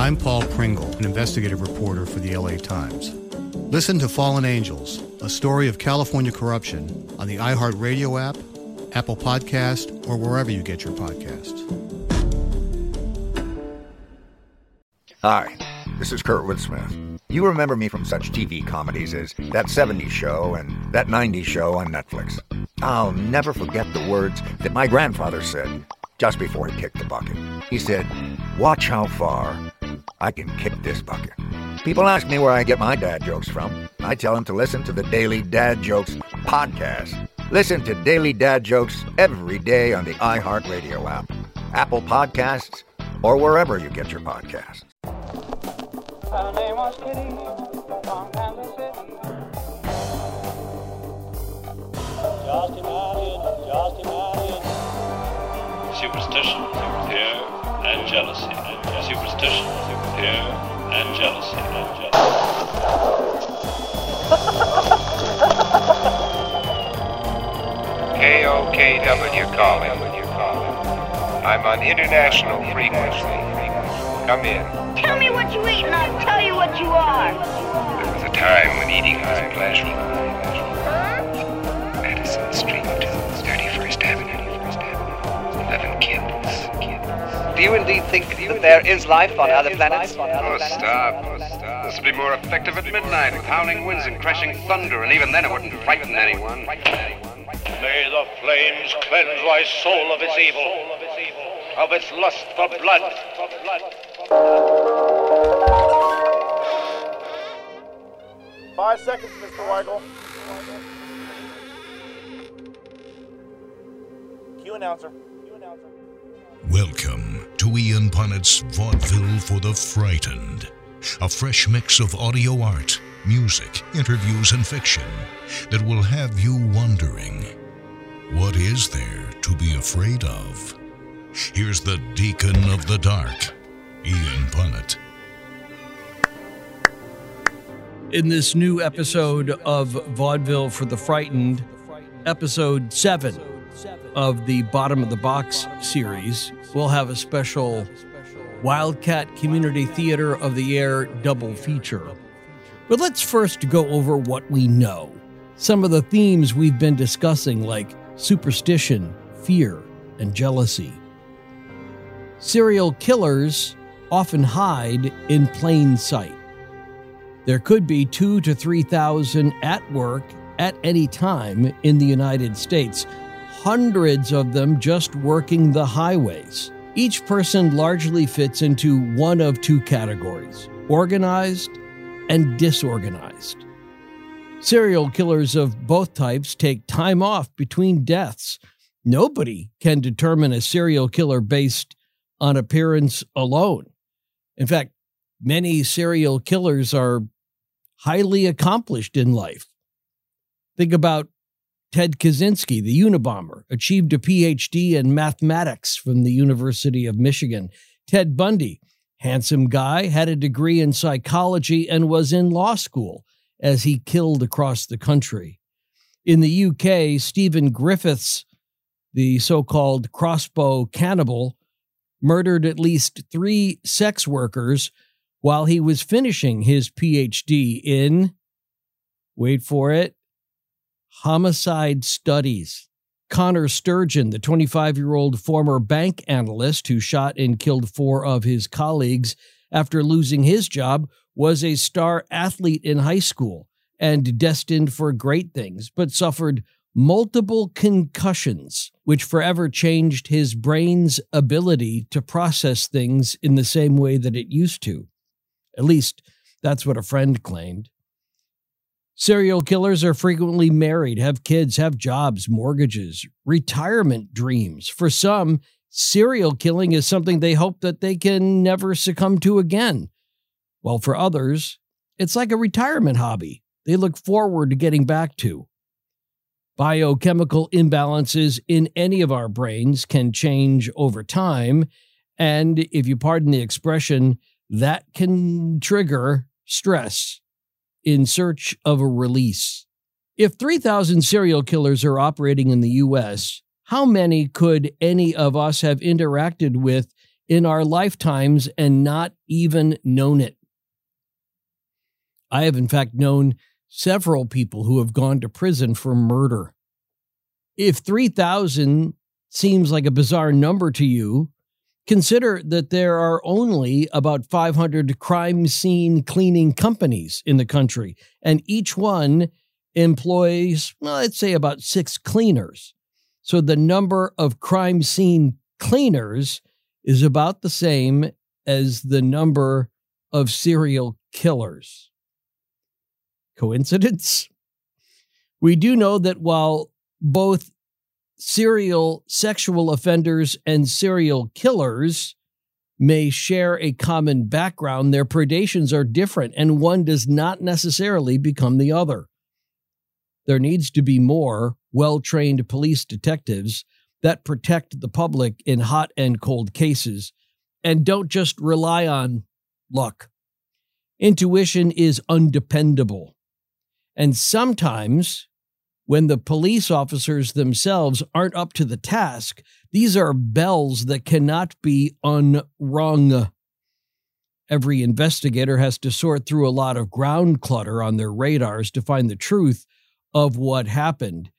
I'm Paul Pringle, an investigative reporter for the LA Times. Listen to Fallen Angels, a story of California corruption on the iHeartRadio app, Apple Podcast, or wherever you get your podcasts. Hi, this is Kurtwood Smith. You remember me from such TV comedies as That 70s Show and That 90s Show on Netflix. I'll never forget the words that my grandfather said just before he kicked the bucket. He said, Watch how far I can kick this bucket. People ask me where I get my dad jokes from. I tell them to listen to the Daily Dad Jokes podcast. Listen to Daily Dad Jokes every day on the iHeartRadio app, Apple Podcasts, or wherever you get your podcasts. Her name was Kitty. Just imagine, just imagine. Superstition, fear, and jealousy. Superstition, fear, and jealousy. And KOKW calling. When you call him. I'm on international frequency. Come in. Tell me what you eat and I'll tell you what you are. There was a time when eating was a pleasure. Madison Street, Do you indeed think that there is life on other planets? Oh, stop. Oh, stop. This would be more effective at midnight with howling winds and crashing thunder, and even then it wouldn't frighten anyone. May the flames cleanse thy soul of its evil, of its lust for blood. Five seconds, Mr. Weigel. Cue announcer. Cue announcer. Welcome to Ian Punnett's Vaudeville for the Frightened, a fresh mix of audio art, music, interviews, and fiction that will have you wondering what is there to be afraid of? Here's the Deacon of the Dark, Ian Punnett. In this new episode of Vaudeville for the Frightened, episode 7 of the Bottom of the Box series, we'll have a special Wildcat Community Theater of the Air double feature. But let's first go over what we know. Some of the themes we've been discussing, like superstition, fear, and jealousy. Serial killers often hide in plain sight. There could be two to 3,000 at work at any time in the United States, hundreds of them just working the highways. Each person largely fits into one of two categories organized and disorganized. Serial killers of both types take time off between deaths. Nobody can determine a serial killer based on appearance alone. In fact, many serial killers are highly accomplished in life. Think about Ted Kaczynski, the Unabomber, achieved a PhD in mathematics from the University of Michigan. Ted Bundy, handsome guy, had a degree in psychology and was in law school as he killed across the country. In the UK, Stephen Griffiths, the so called crossbow cannibal, murdered at least three sex workers while he was finishing his PhD in, wait for it, homicide studies. Connor Sturgeon, the 25 year old former bank analyst who shot and killed four of his colleagues after losing his job, was a star athlete in high school and destined for great things, but suffered multiple concussions, which forever changed his brain's ability to process things in the same way that it used to. At least, that's what a friend claimed. Serial killers are frequently married, have kids, have jobs, mortgages, retirement dreams. For some, serial killing is something they hope that they can never succumb to again. While for others, it's like a retirement hobby they look forward to getting back to. Biochemical imbalances in any of our brains can change over time. And if you pardon the expression, that can trigger stress in search of a release. If 3,000 serial killers are operating in the U.S., how many could any of us have interacted with in our lifetimes and not even known it? I have, in fact, known several people who have gone to prison for murder. If 3,000 seems like a bizarre number to you, consider that there are only about 500 crime scene cleaning companies in the country, and each one employs, well, let's say, about six cleaners. So the number of crime scene cleaners is about the same as the number of serial killers. Coincidence? We do know that while both serial sexual offenders and serial killers may share a common background, their predations are different, and one does not necessarily become the other. There needs to be more well trained police detectives that protect the public in hot and cold cases and don't just rely on luck. Intuition is undependable. And sometimes, when the police officers themselves aren't up to the task, these are bells that cannot be unrung. Every investigator has to sort through a lot of ground clutter on their radars to find the truth of what happened.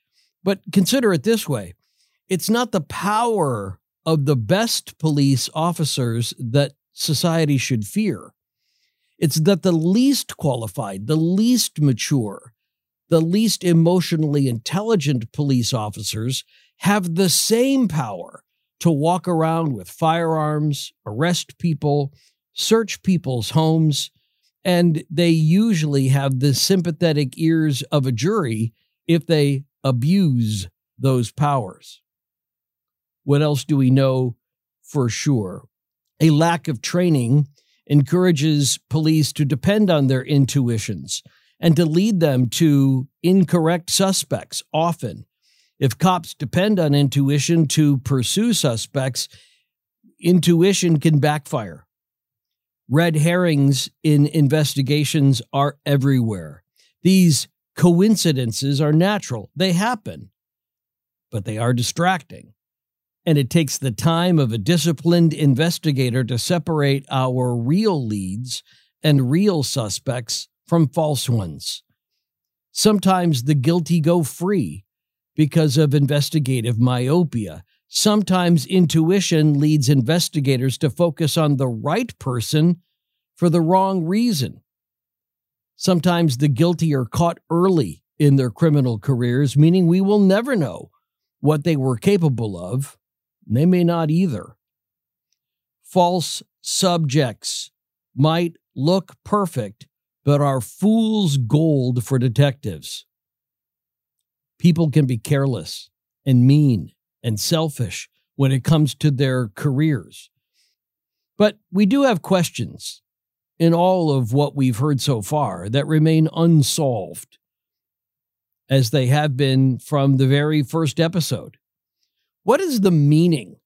But consider it this way it's not the power of the best police officers that society should fear. It's that the least qualified, the least mature, the least emotionally intelligent police officers have the same power to walk around with firearms, arrest people, search people's homes, and they usually have the sympathetic ears of a jury if they abuse those powers. What else do we know for sure? A lack of training encourages police to depend on their intuitions and to lead them to incorrect suspects often. If cops depend on intuition to pursue suspects, intuition can backfire. Red herrings in investigations are everywhere. These coincidences are natural, they happen, but they are distracting and it takes the time of a disciplined investigator to separate our real leads and real suspects from false ones. Sometimes the guilty go free because of investigative myopia. Sometimes intuition leads investigators to focus on the right person for the wrong reason. Sometimes the guilty are caught early in their criminal careers, meaning we will never know what they were capable of they may not either. False subjects might look perfect, but are fool's gold for detectives. People can be careless and mean and selfish when it comes to their careers. But we do have questions in all of what we've heard so far that remain unsolved, as they have been from the very first episode. What is the meaning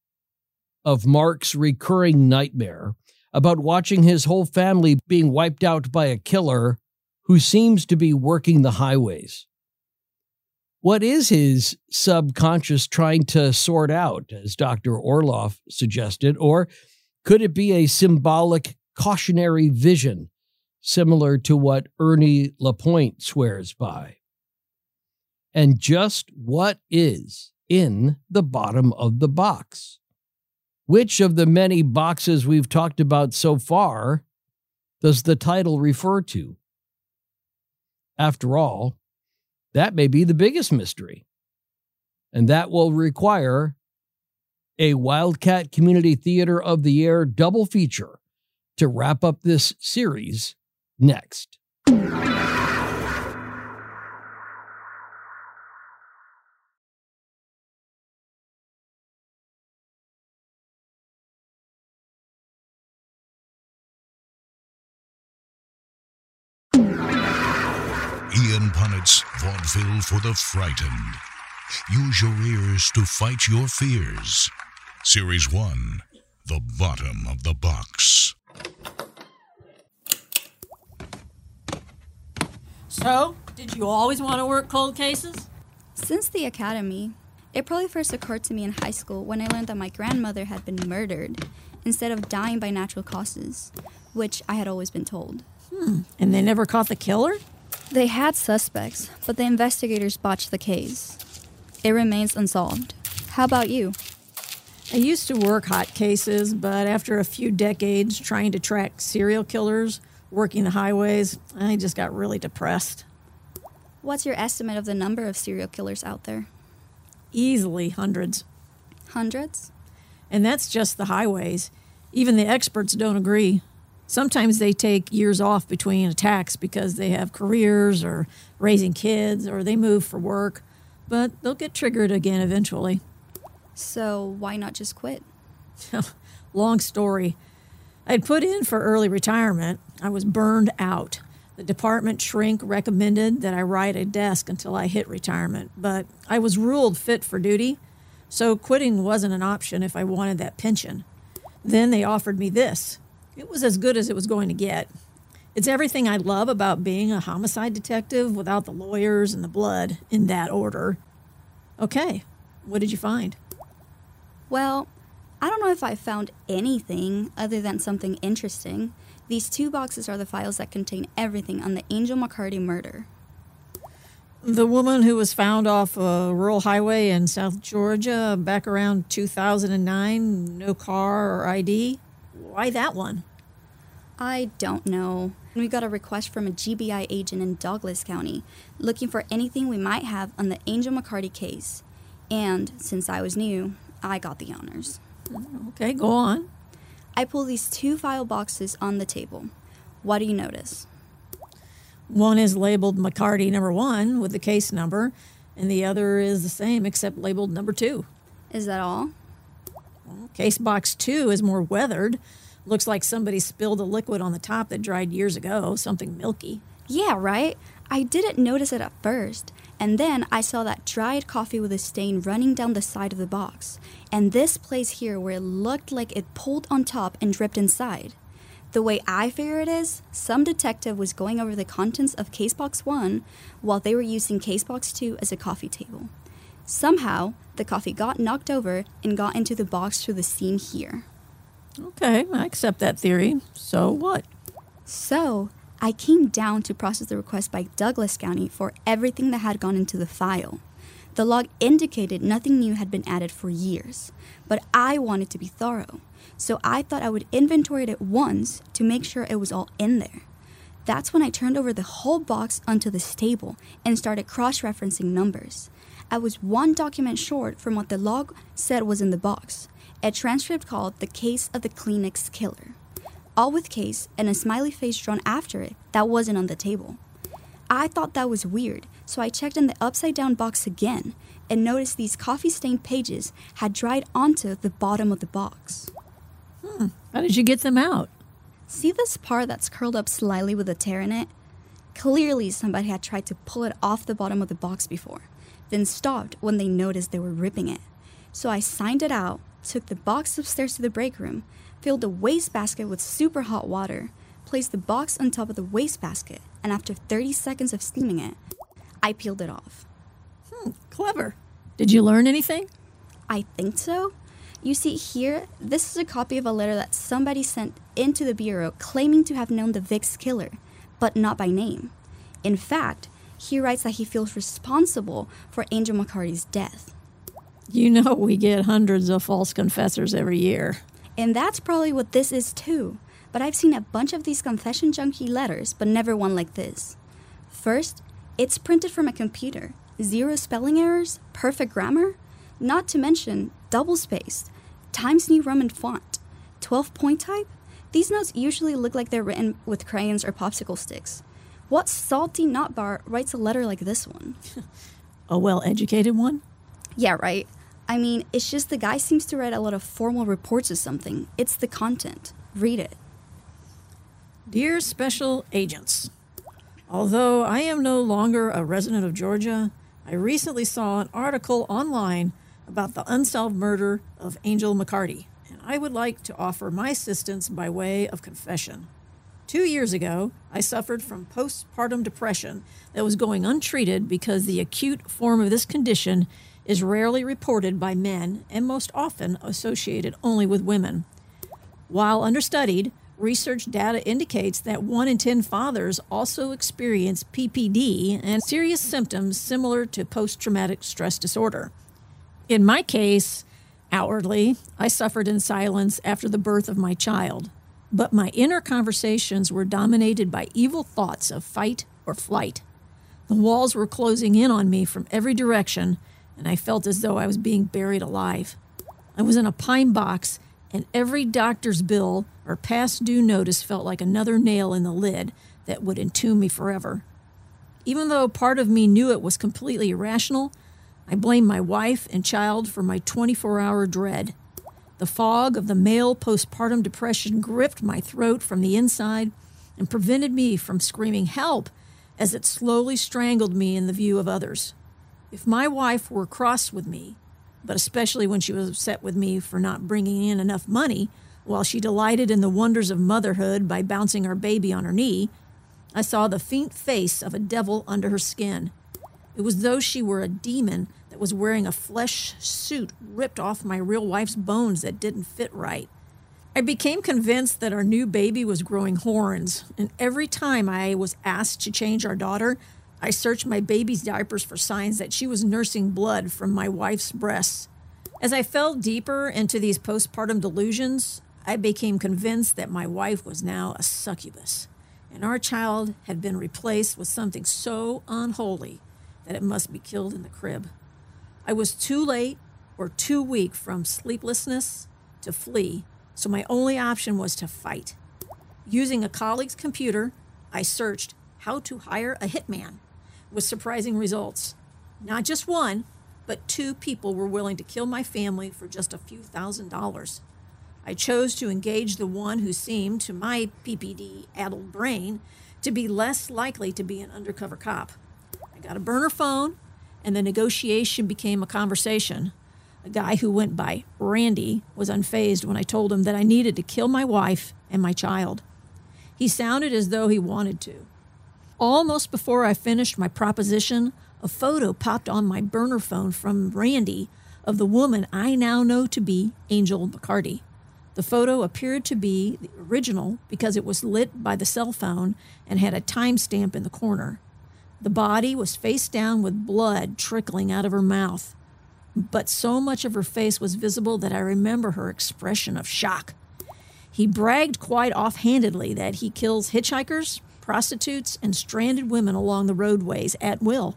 of Mark's recurring nightmare about watching his whole family being wiped out by a killer who seems to be working the highways? What is his subconscious trying to sort out, as Dr. Orloff suggested? Or could it be a symbolic cautionary vision, similar to what Ernie Lapointe swears by? And just what is in the bottom of the box. Which of the many boxes we've talked about so far does the title refer to? After all, that may be the biggest mystery. And that will require a Wildcat Community Theater of the Air double feature to wrap up this series next. Ian Punnett's Vaudeville for the Frightened. Use your ears to fight your fears. Series 1 The Bottom of the Box. So, did you always want to work cold cases? Since the academy, it probably first occurred to me in high school when I learned that my grandmother had been murdered instead of dying by natural causes, which I had always been told. Hmm. And they never caught the killer? They had suspects, but the investigators botched the case. It remains unsolved. How about you? I used to work hot cases, but after a few decades trying to track serial killers, working the highways, I just got really depressed. What's your estimate of the number of serial killers out there? Easily hundreds. Hundreds? And that's just the highways. Even the experts don't agree. Sometimes they take years off between attacks because they have careers or raising kids or they move for work, but they'll get triggered again eventually. So, why not just quit? Long story. I'd put in for early retirement. I was burned out. The department shrink recommended that I ride a desk until I hit retirement, but I was ruled fit for duty, so quitting wasn't an option if I wanted that pension. Then they offered me this. It was as good as it was going to get. It's everything I love about being a homicide detective without the lawyers and the blood in that order. Okay, what did you find? Well, I don't know if I found anything other than something interesting. These two boxes are the files that contain everything on the Angel McCarty murder. The woman who was found off a rural highway in South Georgia back around 2009, no car or ID. Why that one? I don't know. We got a request from a GBI agent in Douglas County looking for anything we might have on the Angel McCarty case. And since I was new, I got the honors. Okay, go on. I pull these two file boxes on the table. What do you notice? One is labeled McCarty number one with the case number, and the other is the same except labeled number two. Is that all? Case box two is more weathered. Looks like somebody spilled a liquid on the top that dried years ago, something milky. Yeah, right? I didn't notice it at first. And then I saw that dried coffee with a stain running down the side of the box. And this place here where it looked like it pulled on top and dripped inside. The way I figure it is, some detective was going over the contents of Casebox 1 while they were using Casebox 2 as a coffee table. Somehow, the coffee got knocked over and got into the box through the seam here. Okay, I accept that theory. So what? So, I came down to process the request by Douglas County for everything that had gone into the file. The log indicated nothing new had been added for years, but I wanted to be thorough, so I thought I would inventory it at once to make sure it was all in there. That's when I turned over the whole box onto this table and started cross referencing numbers. I was one document short from what the log said was in the box a transcript called The Case of the Kleenex Killer. All with case and a smiley face drawn after it that wasn't on the table. I thought that was weird, so I checked in the upside down box again and noticed these coffee stained pages had dried onto the bottom of the box. Hmm. How did you get them out? See this part that's curled up slightly with a tear in it? Clearly, somebody had tried to pull it off the bottom of the box before, then stopped when they noticed they were ripping it. So I signed it out, took the box upstairs to the break room, filled a wastebasket with super hot water, placed the box on top of the wastebasket, and after 30 seconds of steaming it, I peeled it off. Hmm, clever. Did you learn anything? I think so. You see here, this is a copy of a letter that somebody sent into the Bureau claiming to have known the Vic's killer, but not by name. In fact, he writes that he feels responsible for Angel McCarty's death. You know, we get hundreds of false confessors every year. And that's probably what this is too. But I've seen a bunch of these confession junkie letters, but never one like this. First, It's printed from a computer. Zero spelling errors, perfect grammar, not to mention double spaced, Times New Roman font, 12 point type. These notes usually look like they're written with crayons or popsicle sticks. What salty nut bar writes a letter like this one? A well educated one? Yeah, right. I mean, it's just the guy seems to write a lot of formal reports or something. It's the content. Read it. Dear Special Agents, Although I am no longer a resident of Georgia, I recently saw an article online about the unsolved murder of Angel McCarty, and I would like to offer my assistance by way of confession. Two years ago, I suffered from postpartum depression that was going untreated because the acute form of this condition is rarely reported by men and most often associated only with women. While understudied, research data indicates that one in 10 fathers also experience PPD and serious symptoms similar to post traumatic stress disorder. In my case, outwardly, I suffered in silence after the birth of my child, but my inner conversations were dominated by evil thoughts of fight or flight. The walls were closing in on me from every direction, and I felt as though I was being buried alive. I was in a pine box and every doctor's bill or past due notice felt like another nail in the lid that would entomb me forever. Even though part of me knew it was completely irrational, I blamed my wife and child for my 24 hour dread. The fog of the male postpartum depression gripped my throat from the inside and prevented me from screaming help as it slowly strangled me in the view of others. If my wife were cross with me, but especially when she was upset with me for not bringing in enough money while she delighted in the wonders of motherhood by bouncing her baby on her knee, I saw the faint face of a devil under her skin. It was though she were a demon that was wearing a flesh suit ripped off my real wife's bones that didn't fit right. I became convinced that our new baby was growing horns, and every time I was asked to change our daughter, I searched my baby's diapers for signs that she was nursing blood from my wife's breasts. As I fell deeper into these postpartum delusions, I became convinced that my wife was now a succubus, and our child had been replaced with something so unholy that it must be killed in the crib. I was too late or too weak from sleeplessness to flee, so my only option was to fight. Using a colleague's computer, I searched how to hire a hitman with surprising results. Not just one, but two people were willing to kill my family for just a few thousand dollars. I chose to engage the one who seemed, to my PPD addled brain, to be less likely to be an undercover cop. I got a burner phone, and the negotiation became a conversation. A guy who went by Randy was unfazed when I told him that I needed to kill my wife and my child. He sounded as though he wanted to. Almost before I finished my proposition, a photo popped on my burner phone from Randy of the woman I now know to be Angel McCarty. The photo appeared to be the original because it was lit by the cell phone and had a timestamp in the corner. The body was face down with blood trickling out of her mouth, but so much of her face was visible that I remember her expression of shock. He bragged quite offhandedly that he kills hitchhikers, prostitutes, and stranded women along the roadways at will.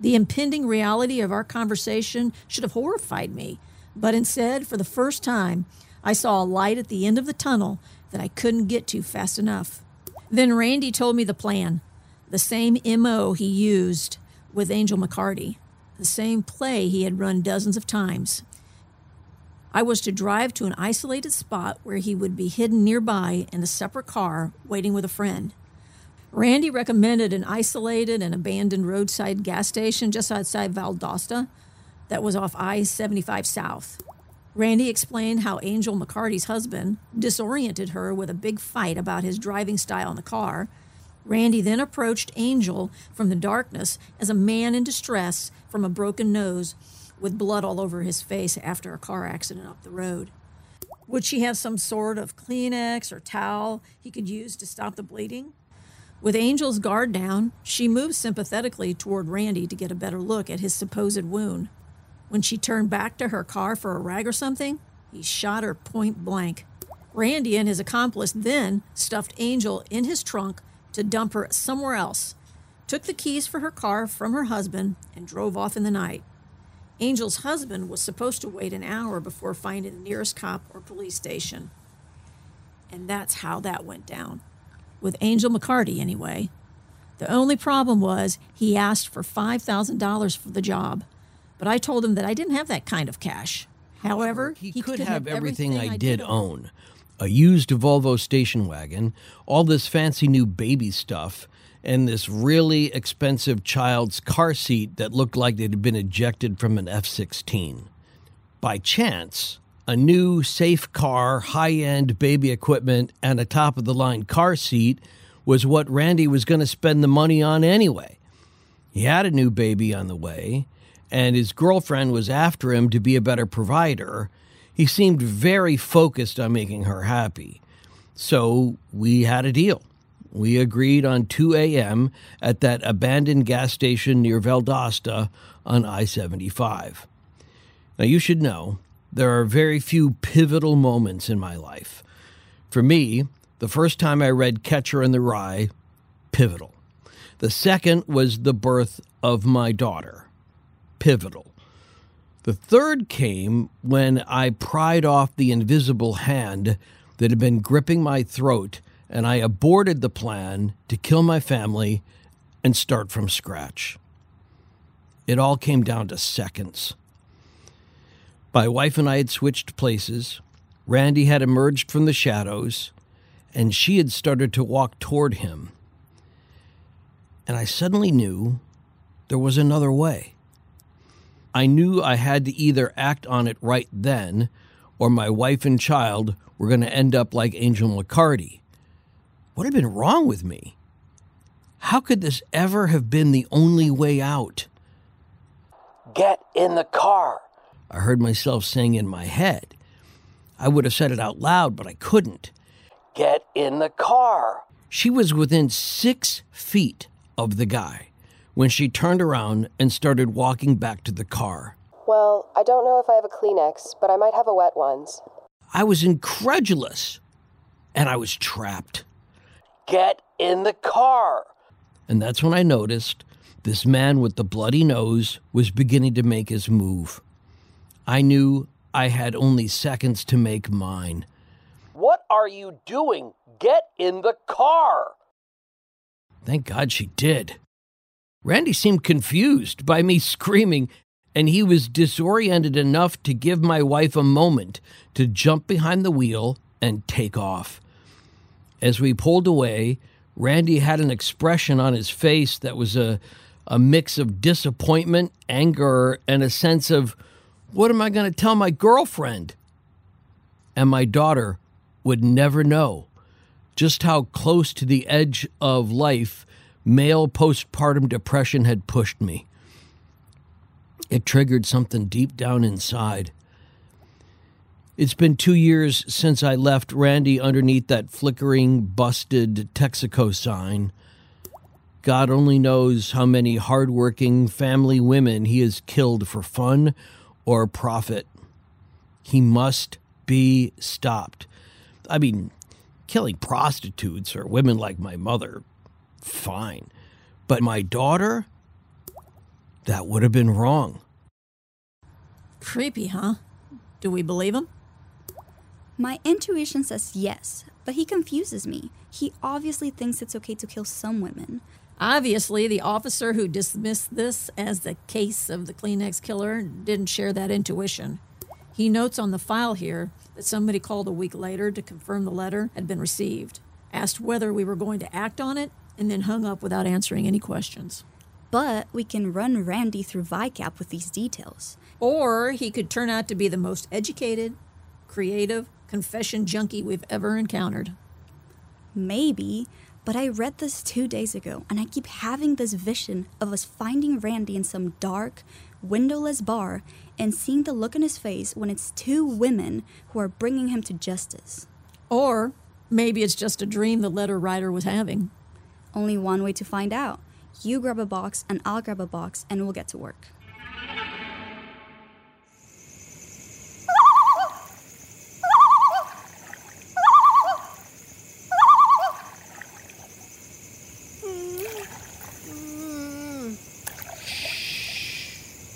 The impending reality of our conversation should have horrified me, but instead, for the first time, I saw a light at the end of the tunnel that I couldn't get to fast enough. Then Randy told me the plan the same MO he used with Angel McCarty, the same play he had run dozens of times. I was to drive to an isolated spot where he would be hidden nearby in a separate car waiting with a friend. Randy recommended an isolated and abandoned roadside gas station just outside Valdosta that was off I 75 South. Randy explained how Angel McCarty's husband disoriented her with a big fight about his driving style in the car. Randy then approached Angel from the darkness as a man in distress from a broken nose with blood all over his face after a car accident up the road. Would she have some sort of Kleenex or towel he could use to stop the bleeding? With Angel's guard down, she moved sympathetically toward Randy to get a better look at his supposed wound. When she turned back to her car for a rag or something, he shot her point blank. Randy and his accomplice then stuffed Angel in his trunk to dump her somewhere else. took the keys for her car from her husband, and drove off in the night. Angel's husband was supposed to wait an hour before finding the nearest cop or police station. And that's how that went down. With Angel McCarty, anyway. The only problem was he asked for $5,000 for the job, but I told him that I didn't have that kind of cash. However, he, he could, could have have everything, everything I did own a used Volvo station wagon, all this fancy new baby stuff, and this really expensive child's car seat that looked like it had been ejected from an F 16. By chance, a new safe car, high end baby equipment, and a top of the line car seat was what Randy was going to spend the money on anyway. He had a new baby on the way, and his girlfriend was after him to be a better provider. He seemed very focused on making her happy. So we had a deal. We agreed on 2 a.m. at that abandoned gas station near Valdosta on I 75. Now, you should know there are very few pivotal moments in my life. For me, the first time I read Catcher in the Rye, pivotal. The second was the birth of my daughter, pivotal. The third came when I pried off the invisible hand that had been gripping my throat and I aborted the plan to kill my family and start from scratch. It all came down to seconds. My wife and I had switched places. Randy had emerged from the shadows, and she had started to walk toward him. And I suddenly knew there was another way. I knew I had to either act on it right then, or my wife and child were going to end up like Angel McCarty. What had been wrong with me? How could this ever have been the only way out? Get in the car, I heard myself saying in my head. I would have said it out loud, but I couldn't. Get in the car. She was within six feet of the guy when she turned around and started walking back to the car. Well, I don't know if I have a Kleenex, but I might have a wet ones. I was incredulous and I was trapped. Get in the car. And that's when I noticed this man with the bloody nose was beginning to make his move. I knew I had only seconds to make mine. What are you doing? Get in the car. Thank God she did. Randy seemed confused by me screaming, and he was disoriented enough to give my wife a moment to jump behind the wheel and take off. As we pulled away, Randy had an expression on his face that was a, a mix of disappointment, anger, and a sense of, what am I going to tell my girlfriend? And my daughter would never know just how close to the edge of life male postpartum depression had pushed me. It triggered something deep down inside. It's been two years since I left Randy underneath that flickering, busted Texaco sign. God only knows how many hardworking family women he has killed for fun or profit. He must be stopped. I mean, killing prostitutes or women like my mother, fine. But my daughter, that would have been wrong. Creepy, huh? Do we believe him? My intuition says yes, but he confuses me. He obviously thinks it's okay to kill some women. Obviously, the officer who dismissed this as the case of the Kleenex killer didn't share that intuition. He notes on the file here that somebody called a week later to confirm the letter had been received, asked whether we were going to act on it, and then hung up without answering any questions. But we can run Randy through VICAP with these details. Or he could turn out to be the most educated, creative, confession junkie we've ever encountered. Maybe, but I read this two days ago, and I keep having this vision of us finding Randy in some dark, windowless bar and seeing the look on his face when it's two women who are bringing him to justice. Or maybe it's just a dream the letter writer was having. Only one way to find out. You grab a box, and I'll grab a box, and we'll get to work.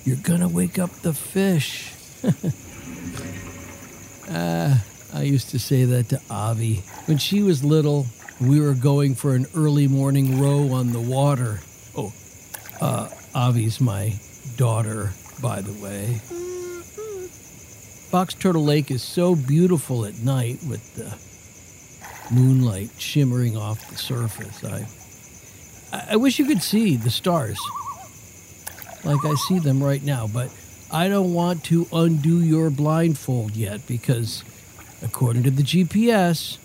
You're gonna wake up the fish. uh, I used to say that to Avi when she was little we were going for an early morning row on the water. Oh, uh, Avi's my daughter, by the way. Fox Turtle Lake is so beautiful at night with the moonlight shimmering off the surface. I, I wish you could see the stars like I see them right now, but I don't want to undo your blindfold yet because, according to the GPS,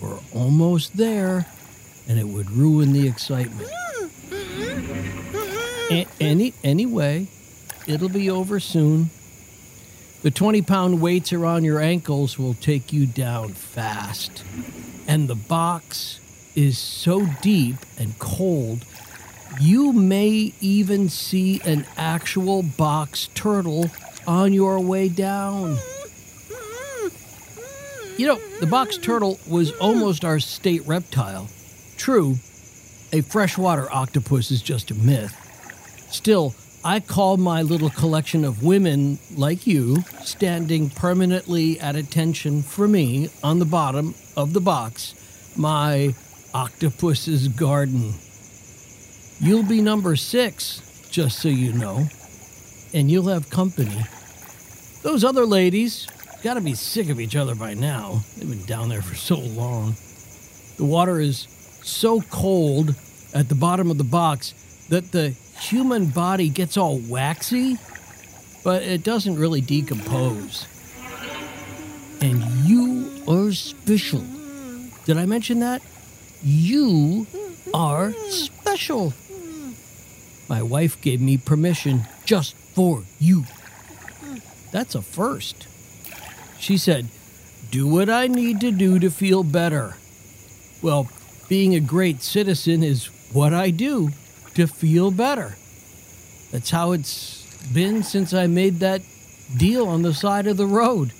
we're almost there and it would ruin the excitement. A- any, anyway, it'll be over soon. The 20 pound weights around your ankles will take you down fast. And the box is so deep and cold, you may even see an actual box turtle on your way down. You know, the box turtle was almost our state reptile. True, a freshwater octopus is just a myth. Still, I call my little collection of women like you, standing permanently at attention for me on the bottom of the box, my octopus's garden. You'll be number six, just so you know, and you'll have company. Those other ladies gotta be sick of each other by now. They've been down there for so long. The water is so cold at the bottom of the box that the human body gets all waxy, but it doesn't really decompose. And you are special. Did I mention that? You are special. My wife gave me permission just for you. That's a first. She said, Do what I need to do to feel better. Well, being a great citizen is what I do to feel better. That's how it's been since I made that deal on the side of the road.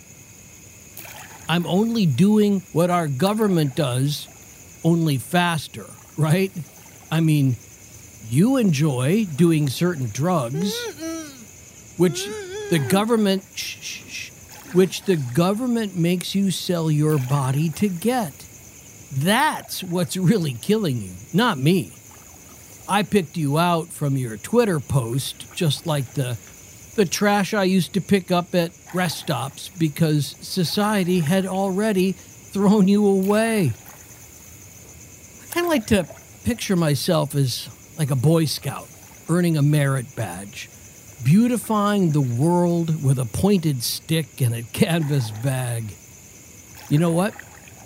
I'm only doing what our government does, only faster, right? I mean, you enjoy doing certain drugs, which the government, shh, shh, which the government makes you sell your body to get. That's what's really killing you, not me. I picked you out from your Twitter post, just like the the trash I used to pick up at rest stops because society had already thrown you away. I kind of like to picture myself as like a Boy Scout earning a merit badge, beautifying the world with a pointed stick and a canvas bag. You know what?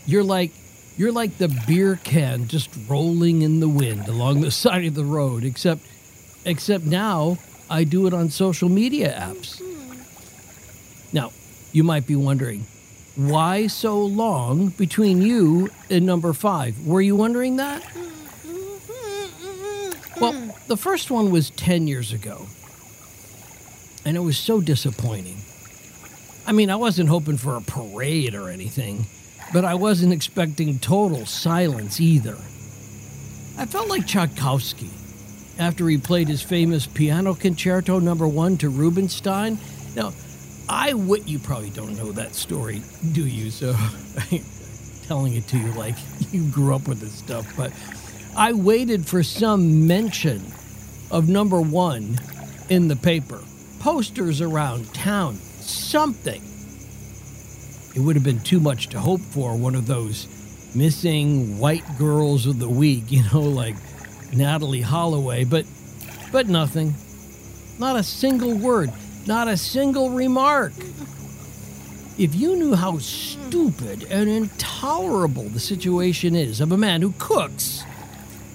You're like you're like the beer can just rolling in the wind along the side of the road, except except now I do it on social media apps. Mm-hmm. Now, you might be wondering, why so long between you and number 5? Were you wondering that? Mm-hmm. Well, the first one was 10 years ago. And it was so disappointing. I mean, I wasn't hoping for a parade or anything, but I wasn't expecting total silence either. I felt like Tchaikovsky after he played his famous piano concerto number 1 to Rubinstein. Now, I w- you probably don't know that story, do you? So I'm telling it to you like you grew up with this stuff, but I waited for some mention of number one in the paper, posters around town, something. It would have been too much to hope for one of those missing white girls of the week, you know, like Natalee Holloway, but but nothing. Not a single word, not a single remark. If you knew how stupid and intolerable the situation is of a man who cooks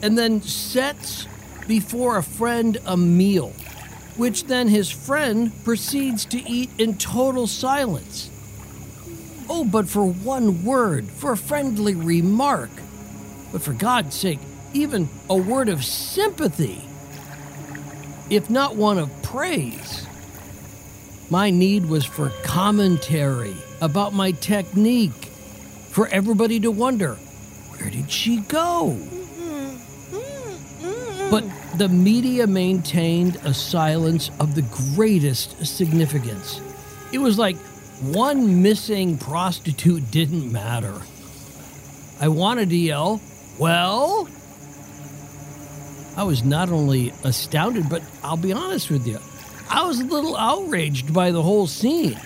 and then sets before a friend a meal, which then his friend proceeds to eat in total silence. Oh, but for one word, for a friendly remark, but for God's sake, even a word of sympathy, if not one of praise. My need was for commentary about my technique, for everybody to wonder, where did she go? Mm-hmm. Mm-hmm. But the media maintained a silence of the greatest significance. It was like one missing prostitute didn't matter. I wanted to yell, Well? I was not only astounded, but I'll be honest with you, I was a little outraged by the whole scene.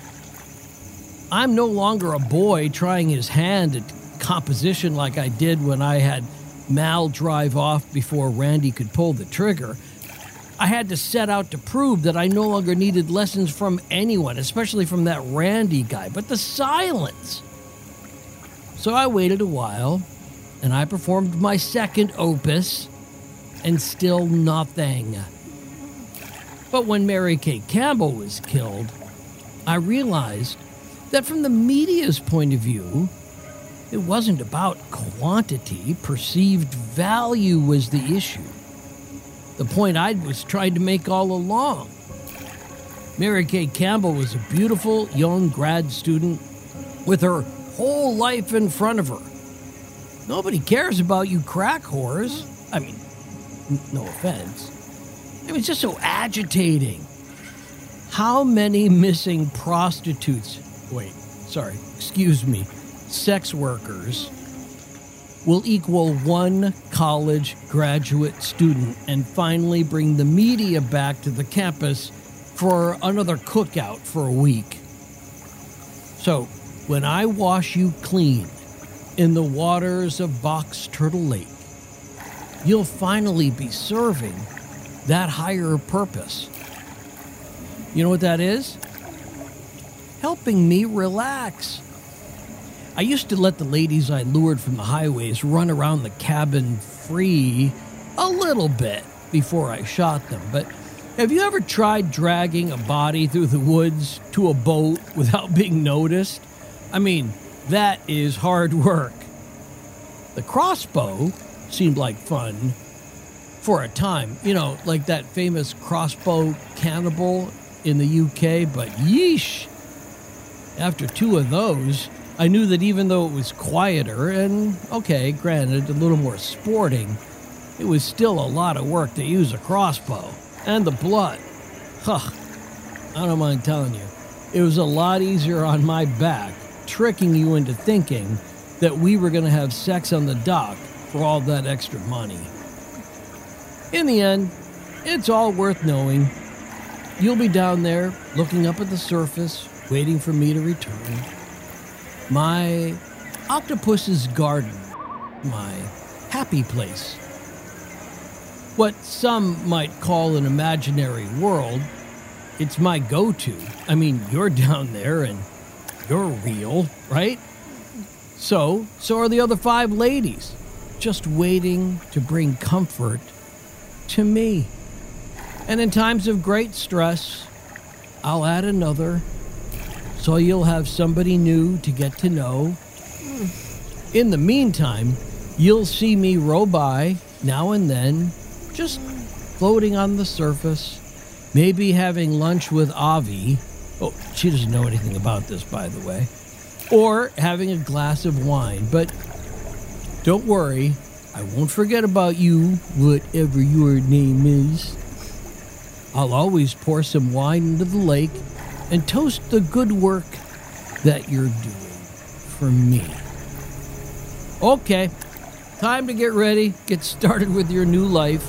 I'm no longer a boy trying his hand at composition like I did when I had Mal drive off before Randy could pull the trigger. I had to set out to prove that I no longer needed lessons from anyone, especially from that Randy guy. But the silence. So I waited a while and I performed my second opus, and still nothing. But when Mary Kay Campbell was killed, I realized that from the media's point of view, it wasn't about quantity, perceived value was the issue. The point I was trying to make all along. Mary Kay Campbell was a beautiful young grad student with her whole life in front of her. Nobody cares about you crack whores. I mean, no offense. It was just so agitating. How many missing prostitutes, wait, sorry, excuse me, sex workers will equal one college graduate student and finally bring the media back to the campus for another cookout for a week? So, when I wash you clean in the waters of Box Turtle Lake, you'll finally be serving that higher purpose. You know what that is? Helping me relax. I used to let the ladies I lured from the highways run around the cabin free a little bit before I shot them, but have you ever tried dragging a body through the woods to a boat without being noticed? I mean, that is hard work. The crossbow seemed like fun for a time, you know, like that famous crossbow cannibal in the UK, but yeesh. After two of those, I knew that even though it was quieter and, okay, granted, a little more sporting, it was still a lot of work to use a crossbow. And the blood. Huh. I don't mind telling you. It was a lot easier on my back, tricking you into thinking that we were going to have sex on the dock for all that extra money. In the end, it's all worth knowing. You'll be down there looking up at the surface, waiting for me to return. My octopus's garden, my happy place. What some might call an imaginary world, it's my go to. I mean, you're down there and you're real, right? So, so are the other five ladies, just waiting to bring comfort to me. And in times of great stress, I'll add another so you'll have somebody new to get to know. Hmm. In the meantime, you'll see me row by now and then, just floating on the surface, maybe having lunch with Avi. Oh, she doesn't know anything about this, by the way. Or having a glass of wine. But don't worry, I won't forget about you, whatever your name is. I'll always pour some wine into the lake and toast the good work that you're doing for me. Okay, time to get ready, get started with your new life.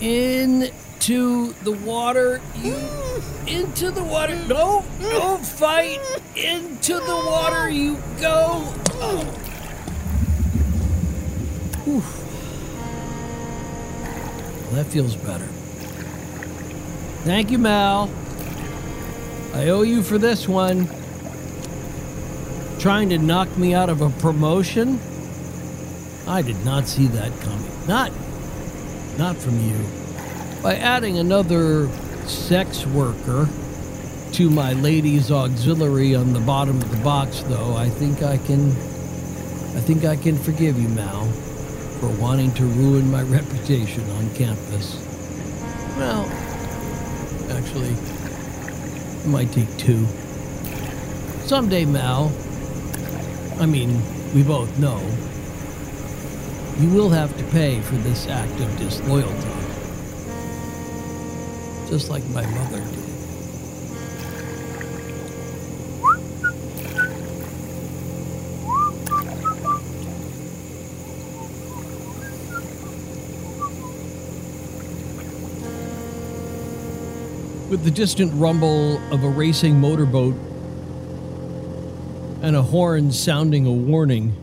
Into the water, you. Into the water. No, no fight. Into the water you go. Oh. That feels better. Thank you, Mal. I owe you for this one. Trying to knock me out of a promotion? I did not see that coming. Not not from you. By adding another sex worker to my ladies auxiliary on the bottom of the box though, I think I can I think I can forgive you, Mal, for wanting to ruin my reputation on campus. Well, actually, it might take two. Someday, Mal, I mean, we both know, you will have to pay for this act of disloyalty. Just like my mother did. With the distant rumble of a racing motorboat and a horn sounding a warning,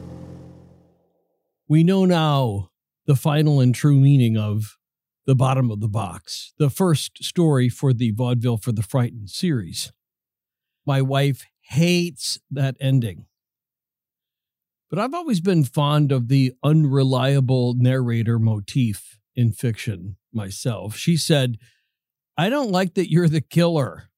we know now the final and true meaning of the bottom of the box, the first story for the Vaudeville for the Frightened series. My wife hates that ending. But I've always been fond of the unreliable narrator motif in fiction myself. She said, I don't like that you're the killer.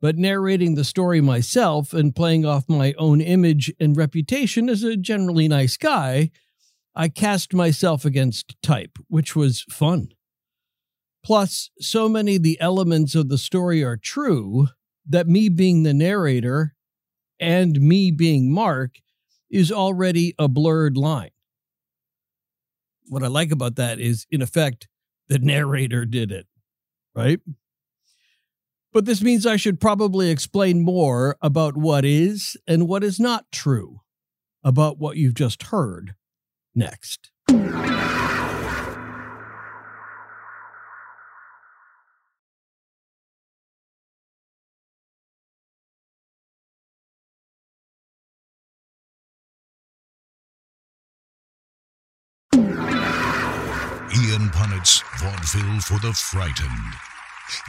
But narrating the story myself and playing off my own image and reputation as a generally nice guy, I cast myself against type, which was fun. Plus, so many of the elements of the story are true that me being the narrator and me being Mark is already a blurred line. What I like about that is, in effect, the narrator did it, right? But this means I should probably explain more about what is and what is not true about what you've just heard next. Punnett's for the Frightened.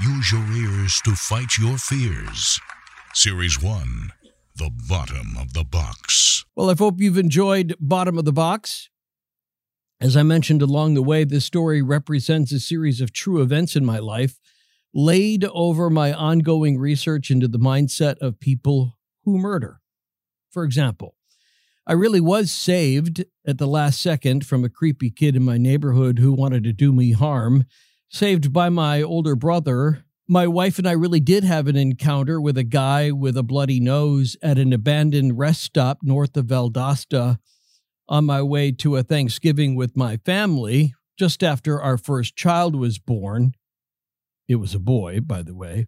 Use your ears to fight your fears. Series 1 The Bottom of the Box. Well, I hope you've enjoyed Bottom of the Box. As I mentioned along the way, this story represents a series of true events in my life laid over my ongoing research into the mindset of people who murder. For example, I really was saved at the last second from a creepy kid in my neighborhood who wanted to do me harm. Saved by my older brother. My wife and I really did have an encounter with a guy with a bloody nose at an abandoned rest stop north of Valdosta on my way to a Thanksgiving with my family just after our first child was born. It was a boy, by the way.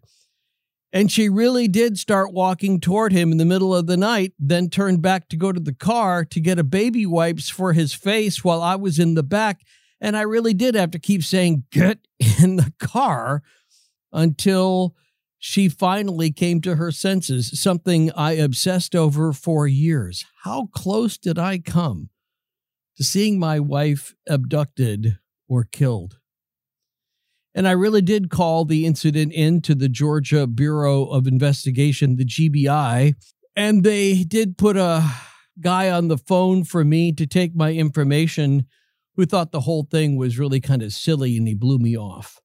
And she really did start walking toward him in the middle of the night, then turned back to go to the car to get a baby wipes for his face while I was in the back. And I really did have to keep saying, Get in the car until she finally came to her senses, something I obsessed over for years. How close did I come to seeing my wife abducted or killed? And I really did call the incident in to the Georgia Bureau of Investigation, the GBI, and they did put a guy on the phone for me to take my information who thought the whole thing was really kind of silly and he blew me off.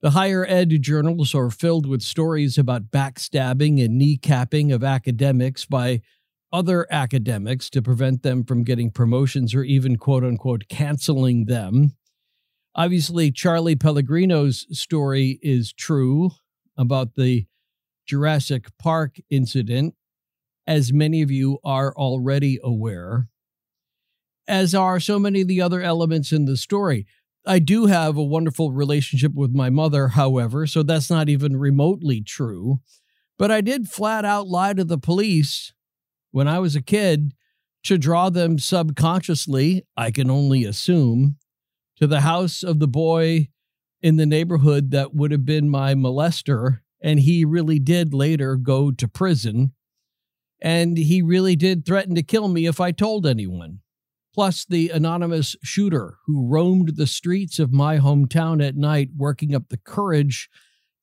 The higher ed journals are filled with stories about backstabbing and kneecapping of academics by other academics to prevent them from getting promotions or even quote unquote canceling them. Obviously, Charlie Pellegrino's story is true about the Jurassic Park incident, as many of you are already aware, as are so many of the other elements in the story. I do have a wonderful relationship with my mother, however, so that's not even remotely true. But I did flat out lie to the police when I was a kid to draw them subconsciously, I can only assume, to the house of the boy in the neighborhood that would have been my molester. And he really did later go to prison. And he really did threaten to kill me if I told anyone. Plus, the anonymous shooter who roamed the streets of my hometown at night, working up the courage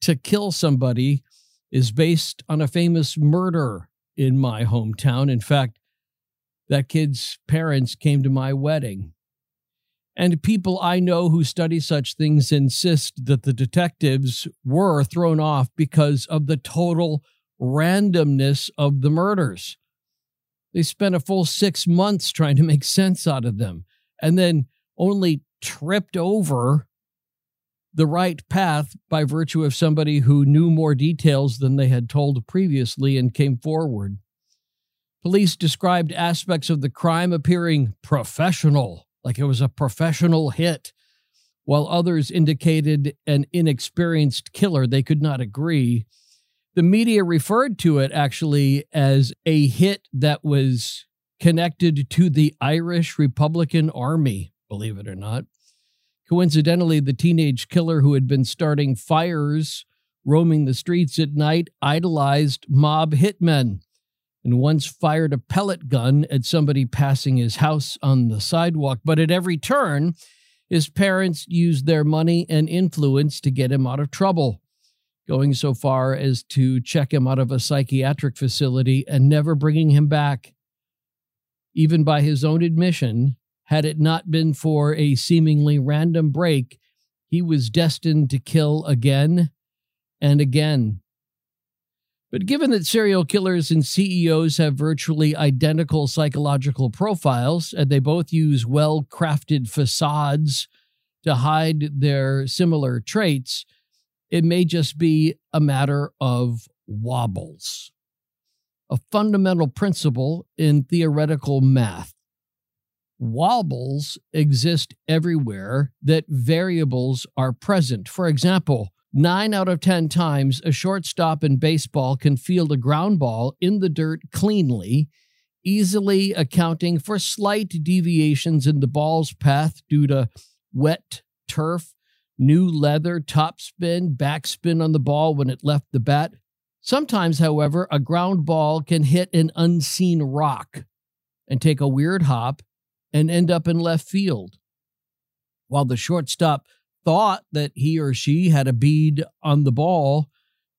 to kill somebody, is based on a famous murder in my hometown. In fact, that kid's parents came to my wedding. And people I know who study such things insist that the detectives were thrown off because of the total randomness of the murders. They spent a full six months trying to make sense out of them and then only tripped over the right path by virtue of somebody who knew more details than they had told previously and came forward. Police described aspects of the crime appearing professional, like it was a professional hit, while others indicated an inexperienced killer. They could not agree. The media referred to it actually as a hit that was connected to the Irish Republican Army, believe it or not. Coincidentally, the teenage killer who had been starting fires roaming the streets at night idolized mob hitmen and once fired a pellet gun at somebody passing his house on the sidewalk. But at every turn, his parents used their money and influence to get him out of trouble, going so far as to check him out of a psychiatric facility and never bringing him back. Even by his own admission, had it not been for a seemingly random break, he was destined to kill again and again. But given that serial killers and CEOs have virtually identical psychological profiles, and they both use well crafted facades to hide their similar traits, it may just be a matter of wobbles. A fundamental principle in theoretical math. Wobbles exist everywhere that variables are present. For example, Nine out of 10 times, a shortstop in baseball can field a ground ball in the dirt cleanly, easily accounting for slight deviations in the ball's path due to wet turf, new leather, topspin, backspin on the ball when it left the bat. Sometimes, however, a ground ball can hit an unseen rock and take a weird hop and end up in left field. While the shortstop thought that he or she had a bead on the ball,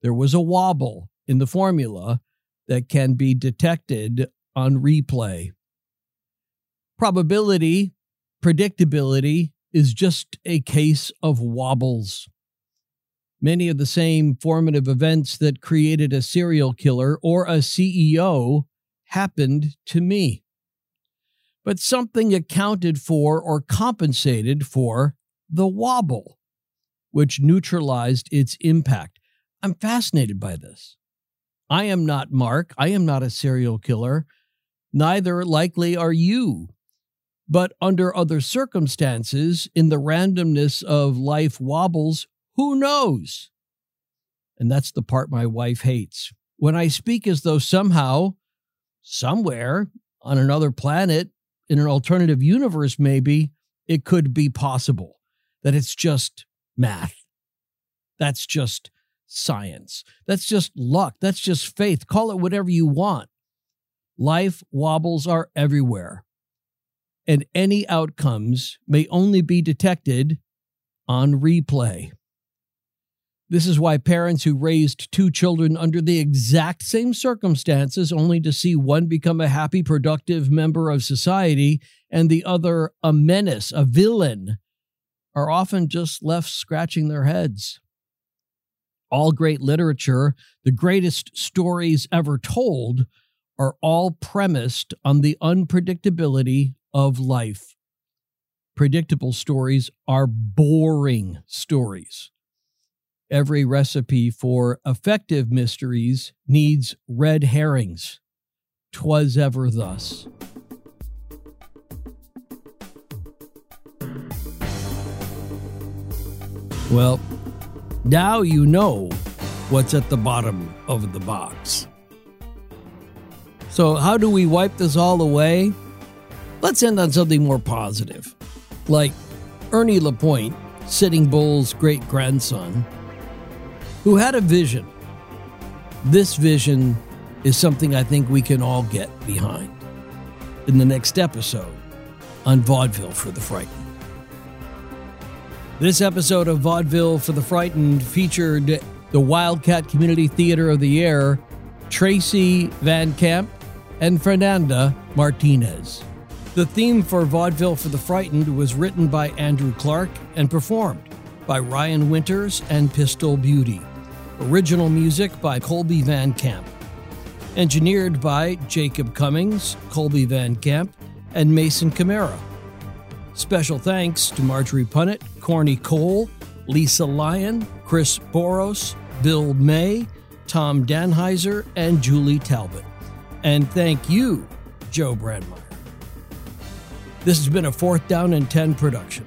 there was a wobble in the formula that can be detected on replay. Probability, predictability is just a case of wobbles. Many of the same formative events that created a serial killer or a CEO happened to me. But something accounted for or compensated for the wobble, which neutralized its impact. I'm fascinated by this. I am not Mark. I am not a serial killer. Neither likely are you. But under other circumstances, in the randomness of life wobbles, who knows? And that's the part my wife hates. When I speak as though somehow, somewhere on another planet, in an alternative universe, maybe, it could be possible that it's just math. That's just science. That's just luck. That's just faith. Call it whatever you want. Life wobbles are everywhere, and any outcomes may only be detected on replay. This is why parents who raised two children under the exact same circumstances, only to see one become a happy, productive member of society and the other a menace, a villain, are often just left scratching their heads. All great literature, the greatest stories ever told, are all premised on the unpredictability of life. Predictable stories are boring stories. Every recipe for effective mysteries needs red herrings. Twas ever thus. Well, now you know what's at the bottom of the box. So, how do we wipe this all away? Let's end on something more positive. Like Ernie Lapointe, Sitting Bull's great grandson, who had a vision. This vision is something I think we can all get behind. In the next episode on Vaudeville for the Frightened. This episode of Vaudeville for the Frightened featured the Wildcat Community Theater of the Air, Tracy Van Camp, and Fernanda Martinez. The theme for Vaudeville for the Frightened was written by Andrew Clark and performed by Ryan Winters and Pistol Beauty. Original music by Colby Van Camp. Engineered by Jacob Cummings, Colby Van Camp, and Mason Camara. Special thanks to Marjorie Punnett, Corny Cole, Lisa Lyon, Chris Boros, Bill May, Tom Danheiser, and Julie Talbot. And thank you, Joe Brandmeyer. This has been a Fourth Down and 10 production.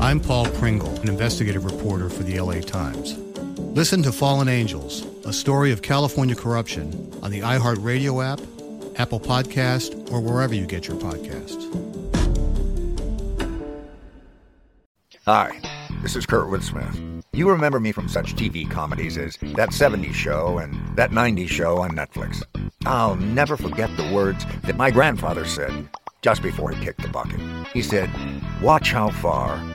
I'm Paul Pringle, an investigative reporter for the LA Times. Listen to Fallen Angels, a story of California corruption on the iHeartRadio app, Apple Podcast, or wherever you get your podcasts. Hi, this is Kurtwood Smith. You remember me from such TV comedies as That 70s Show and That 90s Show on Netflix. I'll never forget the words that my grandfather said just before he kicked the bucket. He said, Watch how far